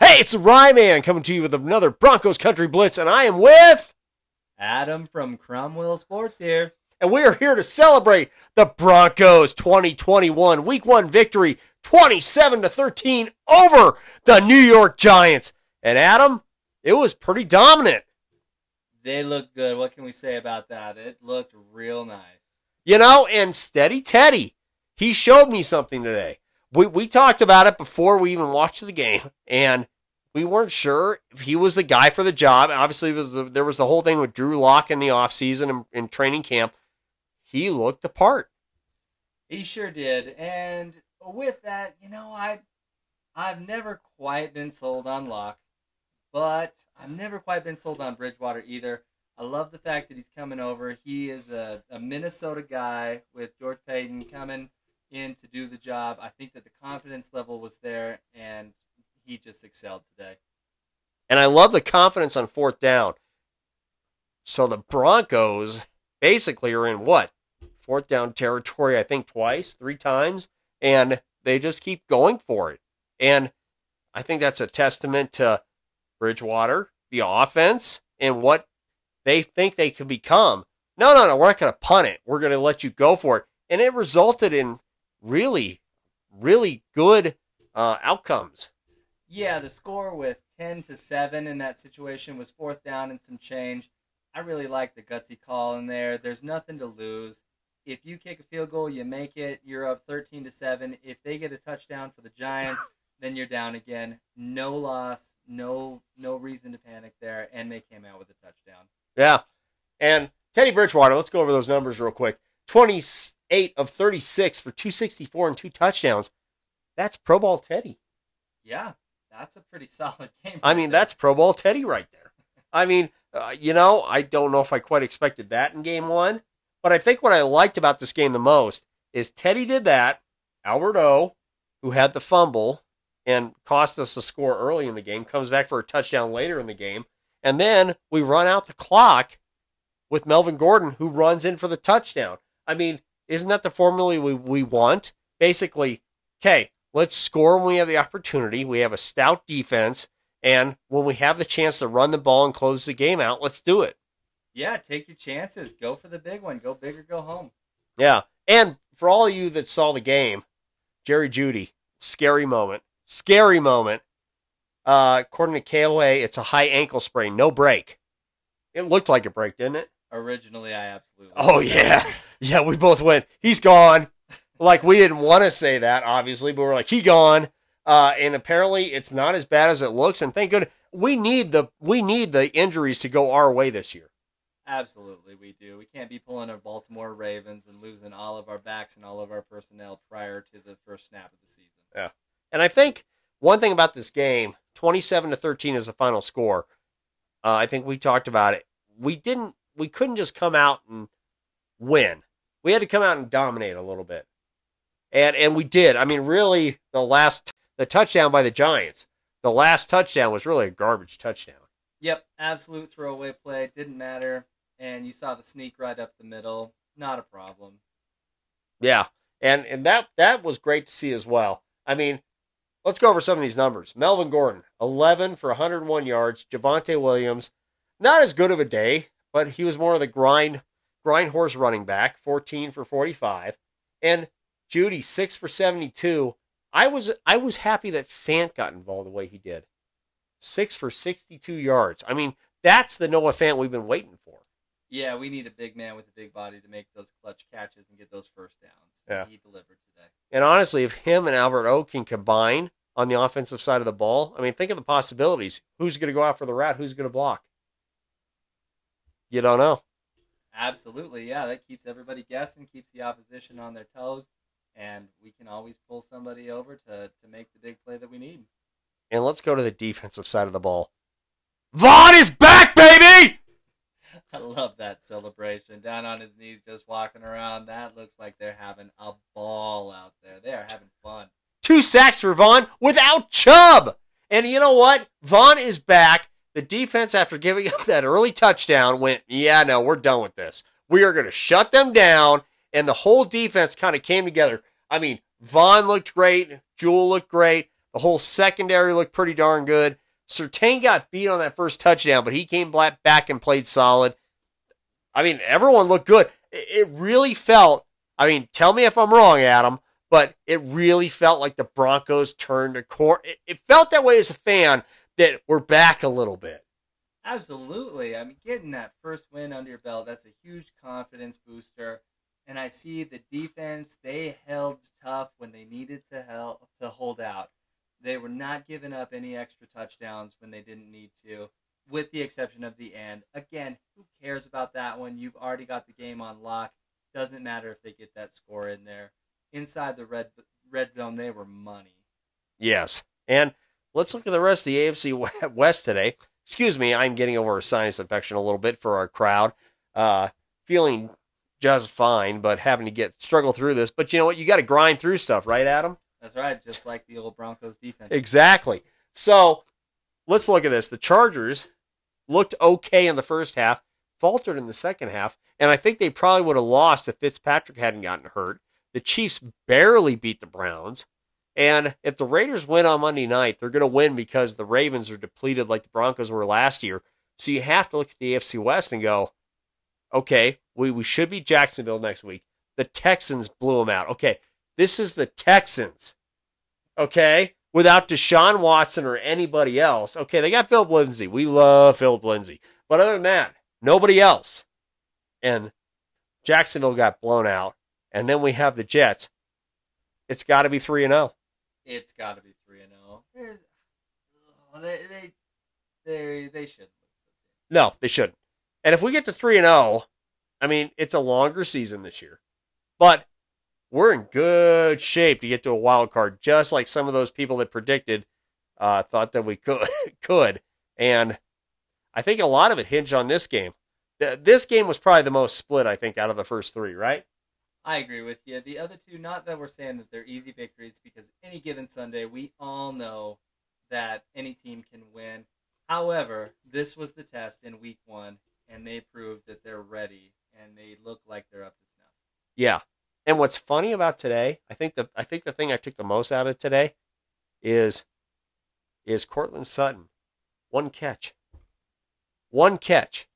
Hey, it's the Ryman coming to you with another Broncos Country Blitz, and I am with. Adam from Cromwell Sports here. And we are here to celebrate the Broncos 2021 Week 1 victory 27 to 13 over the New York Giants. And Adam, it was pretty dominant. They look good. What can we say about that? It looked real nice. You know, and Steady Teddy, he showed me something today. We, we talked about it before we even watched the game, and we weren't sure if he was the guy for the job. Obviously, was the, there was the whole thing with Drew Lock in the offseason and in training camp. He looked the part. He sure did. And with that, you know, I I've never quite been sold on Lock, but I've never quite been sold on Bridgewater either. I love the fact that he's coming over. He is a, a Minnesota guy with George Paton coming in to do the job. I think that the confidence level was there, and he just excelled today. And I love the confidence on fourth down. So the Broncos basically are in what? Fourth down territory, I think twice, three times, and they just keep going for it. And I think that's a testament to Bridgewater, the offense, and what they think they can become. No, no, no, we're not going to punt it. We're going to let you go for it. And it resulted in really, really good uh, outcomes. Yeah, the score with 10 to 7 in that situation was fourth down and some change. I really like the gutsy call in there. There's nothing to lose. If you kick a field goal, you make it. You're up 13 to 7. If they get a touchdown for the Giants, then you're down again. No loss, no no reason to panic there and they came out with a touchdown. Yeah. And Teddy Bridgewater, let's go over those numbers real quick. 28 of 36 for 264 and two touchdowns. That's Pro Bowl Teddy. Yeah, that's a pretty solid game. I mean, that's Pro Bowl Teddy right there. I mean, uh, you know, I don't know if I quite expected that in game one, but I think what I liked about this game the most is Teddy did that. Albert O, who had the fumble and cost us a score early in the game, comes back for a touchdown later in the game. And then we run out the clock with Melvin Gordon, who runs in for the touchdown. I mean, isn't that the formula we, we want? Basically, okay, let's score when we have the opportunity. We have a stout defense. And when we have the chance to run the ball and close the game out, let's do it. Yeah, take your chances. Go for the big one. Go big or go home. Yeah. And for all of you that saw the game, Jerry Jeudy, scary moment. Scary moment. Uh, according to KOA, it's a high ankle sprain, no break. It looked like a break, didn't it? Originally, I absolutely. Oh yeah, yeah. We both went. He's gone. Like we didn't want to say that, obviously, but we're like, he gone. Uh, and apparently, it's not as bad as it looks. And thank good, we need the we need the injuries to go our way this year. Absolutely, we do. We can't be pulling our Baltimore Ravens and losing all of our backs and all of our personnel prior to the first snap of the season. Yeah, and I think one thing about this game, twenty-seven to thirteen is the final score. Uh, I think we talked about it. We didn't. We couldn't just come out and win. We had to come out and dominate a little bit, and and we did. I mean, really, the last the touchdown by the Giants, the last touchdown was really a garbage touchdown. Yep, absolute throwaway play. Didn't matter. And you saw the sneak right up the middle. Not a problem. Yeah, and and that that was great to see as well. I mean, let's go over some of these numbers. Melvin Gordon, 11 for 101 yards. Javonte Williams, not as good of a day, but he was more of the grind grind horse running back, 14 for 45. And Jeudy 6 for 72. I was I was happy that Fant got involved the way he did. 6 for 62 yards. I mean, that's the Noah Fant we've been waiting for. Yeah, we need a big man with a big body to make those clutch catches and get those first downs. Yeah. He delivered today. And honestly, if him and Albert O can combine on the offensive side of the ball, I mean, think of the possibilities. Who's going to go out for the rat? Who's going to block? You don't know. Absolutely, yeah. That keeps everybody guessing, keeps the opposition on their toes, and we can always pull somebody over to, to make the big play that we need. And let's go to the defensive side of the ball. Von is back, baby! I love that celebration. Down on his knees, just walking around. That looks like they're having a ball out there. They are having fun. Two sacks for Von without Chubb. And you know what? Von is back. The defense, after giving up that early touchdown, went, yeah, no, we're done with this. We are going to shut them down. And the whole defense kind of came together. I mean, Von looked great. Jewell looked great. The whole secondary looked pretty darn good. Surtain got beat on that first touchdown, but he came back and played solid. I mean, everyone looked good. It really felt, I mean, tell me if I'm wrong, Adam, but it really felt like the Broncos turned a corner. It felt that way as a fan that we're back a little bit. Absolutely. I mean, getting that first win under your belt, that's a huge confidence booster. And I see the defense, they held tough when they needed to help to hold out. They were not giving up any extra touchdowns when they didn't need to, with the exception of the end. Again, who cares about that one? You've already got the game on lock. Doesn't matter if they get that score in there. Inside the red red zone, they were money. Yes. And let's look at the rest of the AFC West today. Excuse me, I'm getting over a sinus infection a little bit for our crowd. Uh, feeling just fine, but having to get struggle through this. But you know what? You got to grind through stuff, right, Adam? That's right, just like the old Broncos defense. Exactly. So let's look at this. The Chargers looked okay in the first half, faltered in the second half, and I think they probably would have lost if Fitzpatrick hadn't gotten hurt. The Chiefs barely beat the Browns. And if the Raiders win on Monday night, they're going to win because the Ravens are depleted like the Broncos were last year. So you have to look at the AFC West and go, okay, we, we should beat Jacksonville next week. The Texans blew them out. Okay, this is the Texans. Okay? Without Deshaun Watson or anybody else. Okay, they got Philip Lindsay. We love Philip Lindsay. But other than that, nobody else. And Jacksonville got blown out. And then we have the Jets. It's got to be 3 and 0. It's got to be 3 and 0. They they they they should No, they shouldn't. And if we get to 3 and 0, I mean, it's a longer season this year. But we're in good shape to get to a wild card, just like some of those people that predicted uh, thought that we could could. And I think a lot of it hinged on this game. This game was probably the most split, I think, out of the first three, right? I agree with you. The other two, not that we're saying that they're easy victories, because any given Sunday, we all know that any team can win. However, this was the test in week one, and they proved that they're ready and they look like they're up to snuff. Yeah, and what's funny about today, I think the I think the thing I took the most out of today is is Courtland Sutton. One catch. One catch.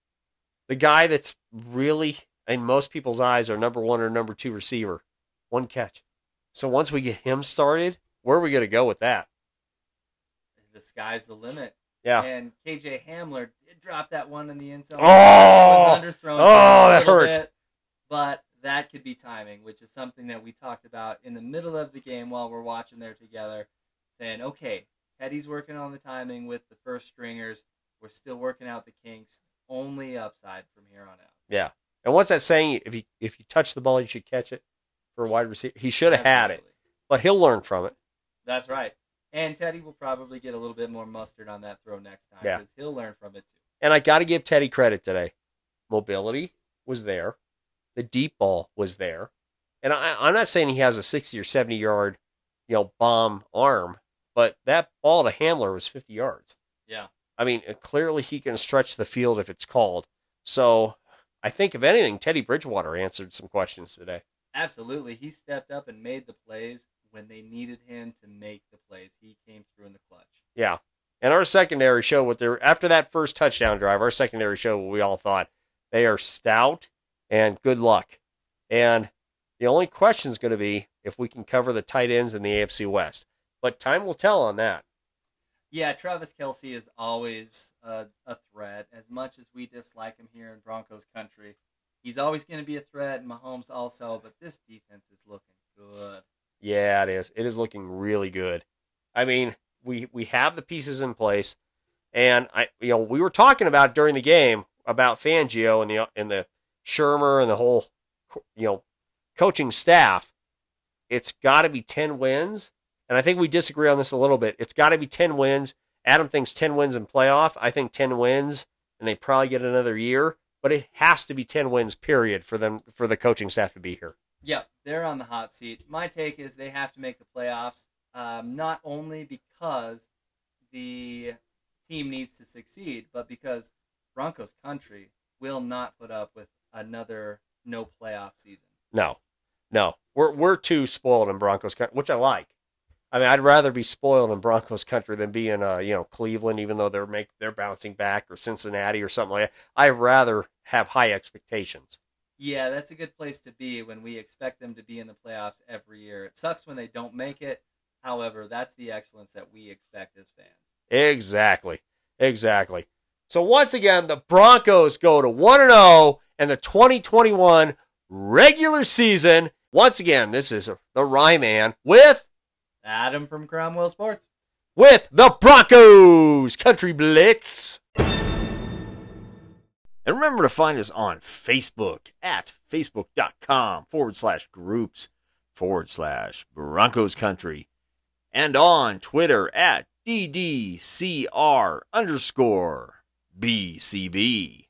The guy that's really in most people's eyes our number one or number two receiver. One catch. So once we get him started, where are we going to go with that? The sky's the limit. Yeah. And KJ Hamler did drop that one in the end zone. Oh, oh, that hurt. Bit, but that could be timing, which is something that we talked about in the middle of the game while we're watching there together, saying, okay, Teddy's working on the timing with the first stringers. We're still working out the kinks. Only upside from here on out. Yeah. And what's that saying? If you if you touch the ball, you should catch it for a wide receiver. He should have had it, but he'll learn from it. That's right. And Teddy will probably get a little bit more mustard on that throw next time because yeah. he'll learn from it too. And I got to give Teddy credit today. Mobility was there. The deep ball was there. And I, I'm not saying he has a 60 or 70 yard, you know, bomb arm, but that ball to Hamler was 50 yards. Yeah. I mean, uh, clearly he can stretch the field if it's called. So I think, if anything, Teddy Bridgewater answered some questions today. Absolutely. He stepped up and made the plays when they needed him to make the plays. He came through in the clutch. Yeah. And our secondary show what they're after that first touchdown drive, our secondary show what we all thought. They are stout and good luck. And the only question is going to be if we can cover the tight ends in the AFC West. But time will tell on that. Yeah, Travis Kelce is always a, a threat. As much as we dislike him here in Broncos country, he's always going to be a threat, and Mahomes also. But this defense is looking good. Yeah, it is. It is looking really good. I mean, we we have the pieces in place, and I, you know, we were talking about during the game about Fangio and the and the Shurmur and the whole, you know, coaching staff, it's got to be 10 wins. And I think we disagree on this a little bit. It's got to be 10 wins. Adam thinks 10 wins in playoff. I think 10 wins, and they probably get another year. But it has to be 10 wins, period, for them for the coaching staff to be here. Yep, they're on the hot seat. My take is they have to make the playoffs, um, not only because the team needs to succeed, but because Broncos country will not put up with another no playoff season. No, no, we're we're too spoiled in Broncos, country, which I like. I mean, I'd rather be spoiled in Broncos country than be in, uh, you know, Cleveland, even though they're make they're bouncing back, or Cincinnati, or something like that. I'd rather have high expectations. Yeah, that's a good place to be when we expect them to be in the playoffs every year. It sucks when they don't make it. However, that's the excellence that we expect as fans. Exactly, exactly. So once again, the Broncos go to one and zero in the 2021 regular season. Once again, this is the Ryman with Adam from Cromwell Sports. with the Broncos Country Blitz. And remember to find us on Facebook at facebook.com forward slash groups forward slash Broncos Country and on Twitter at DDCR underscore BCB.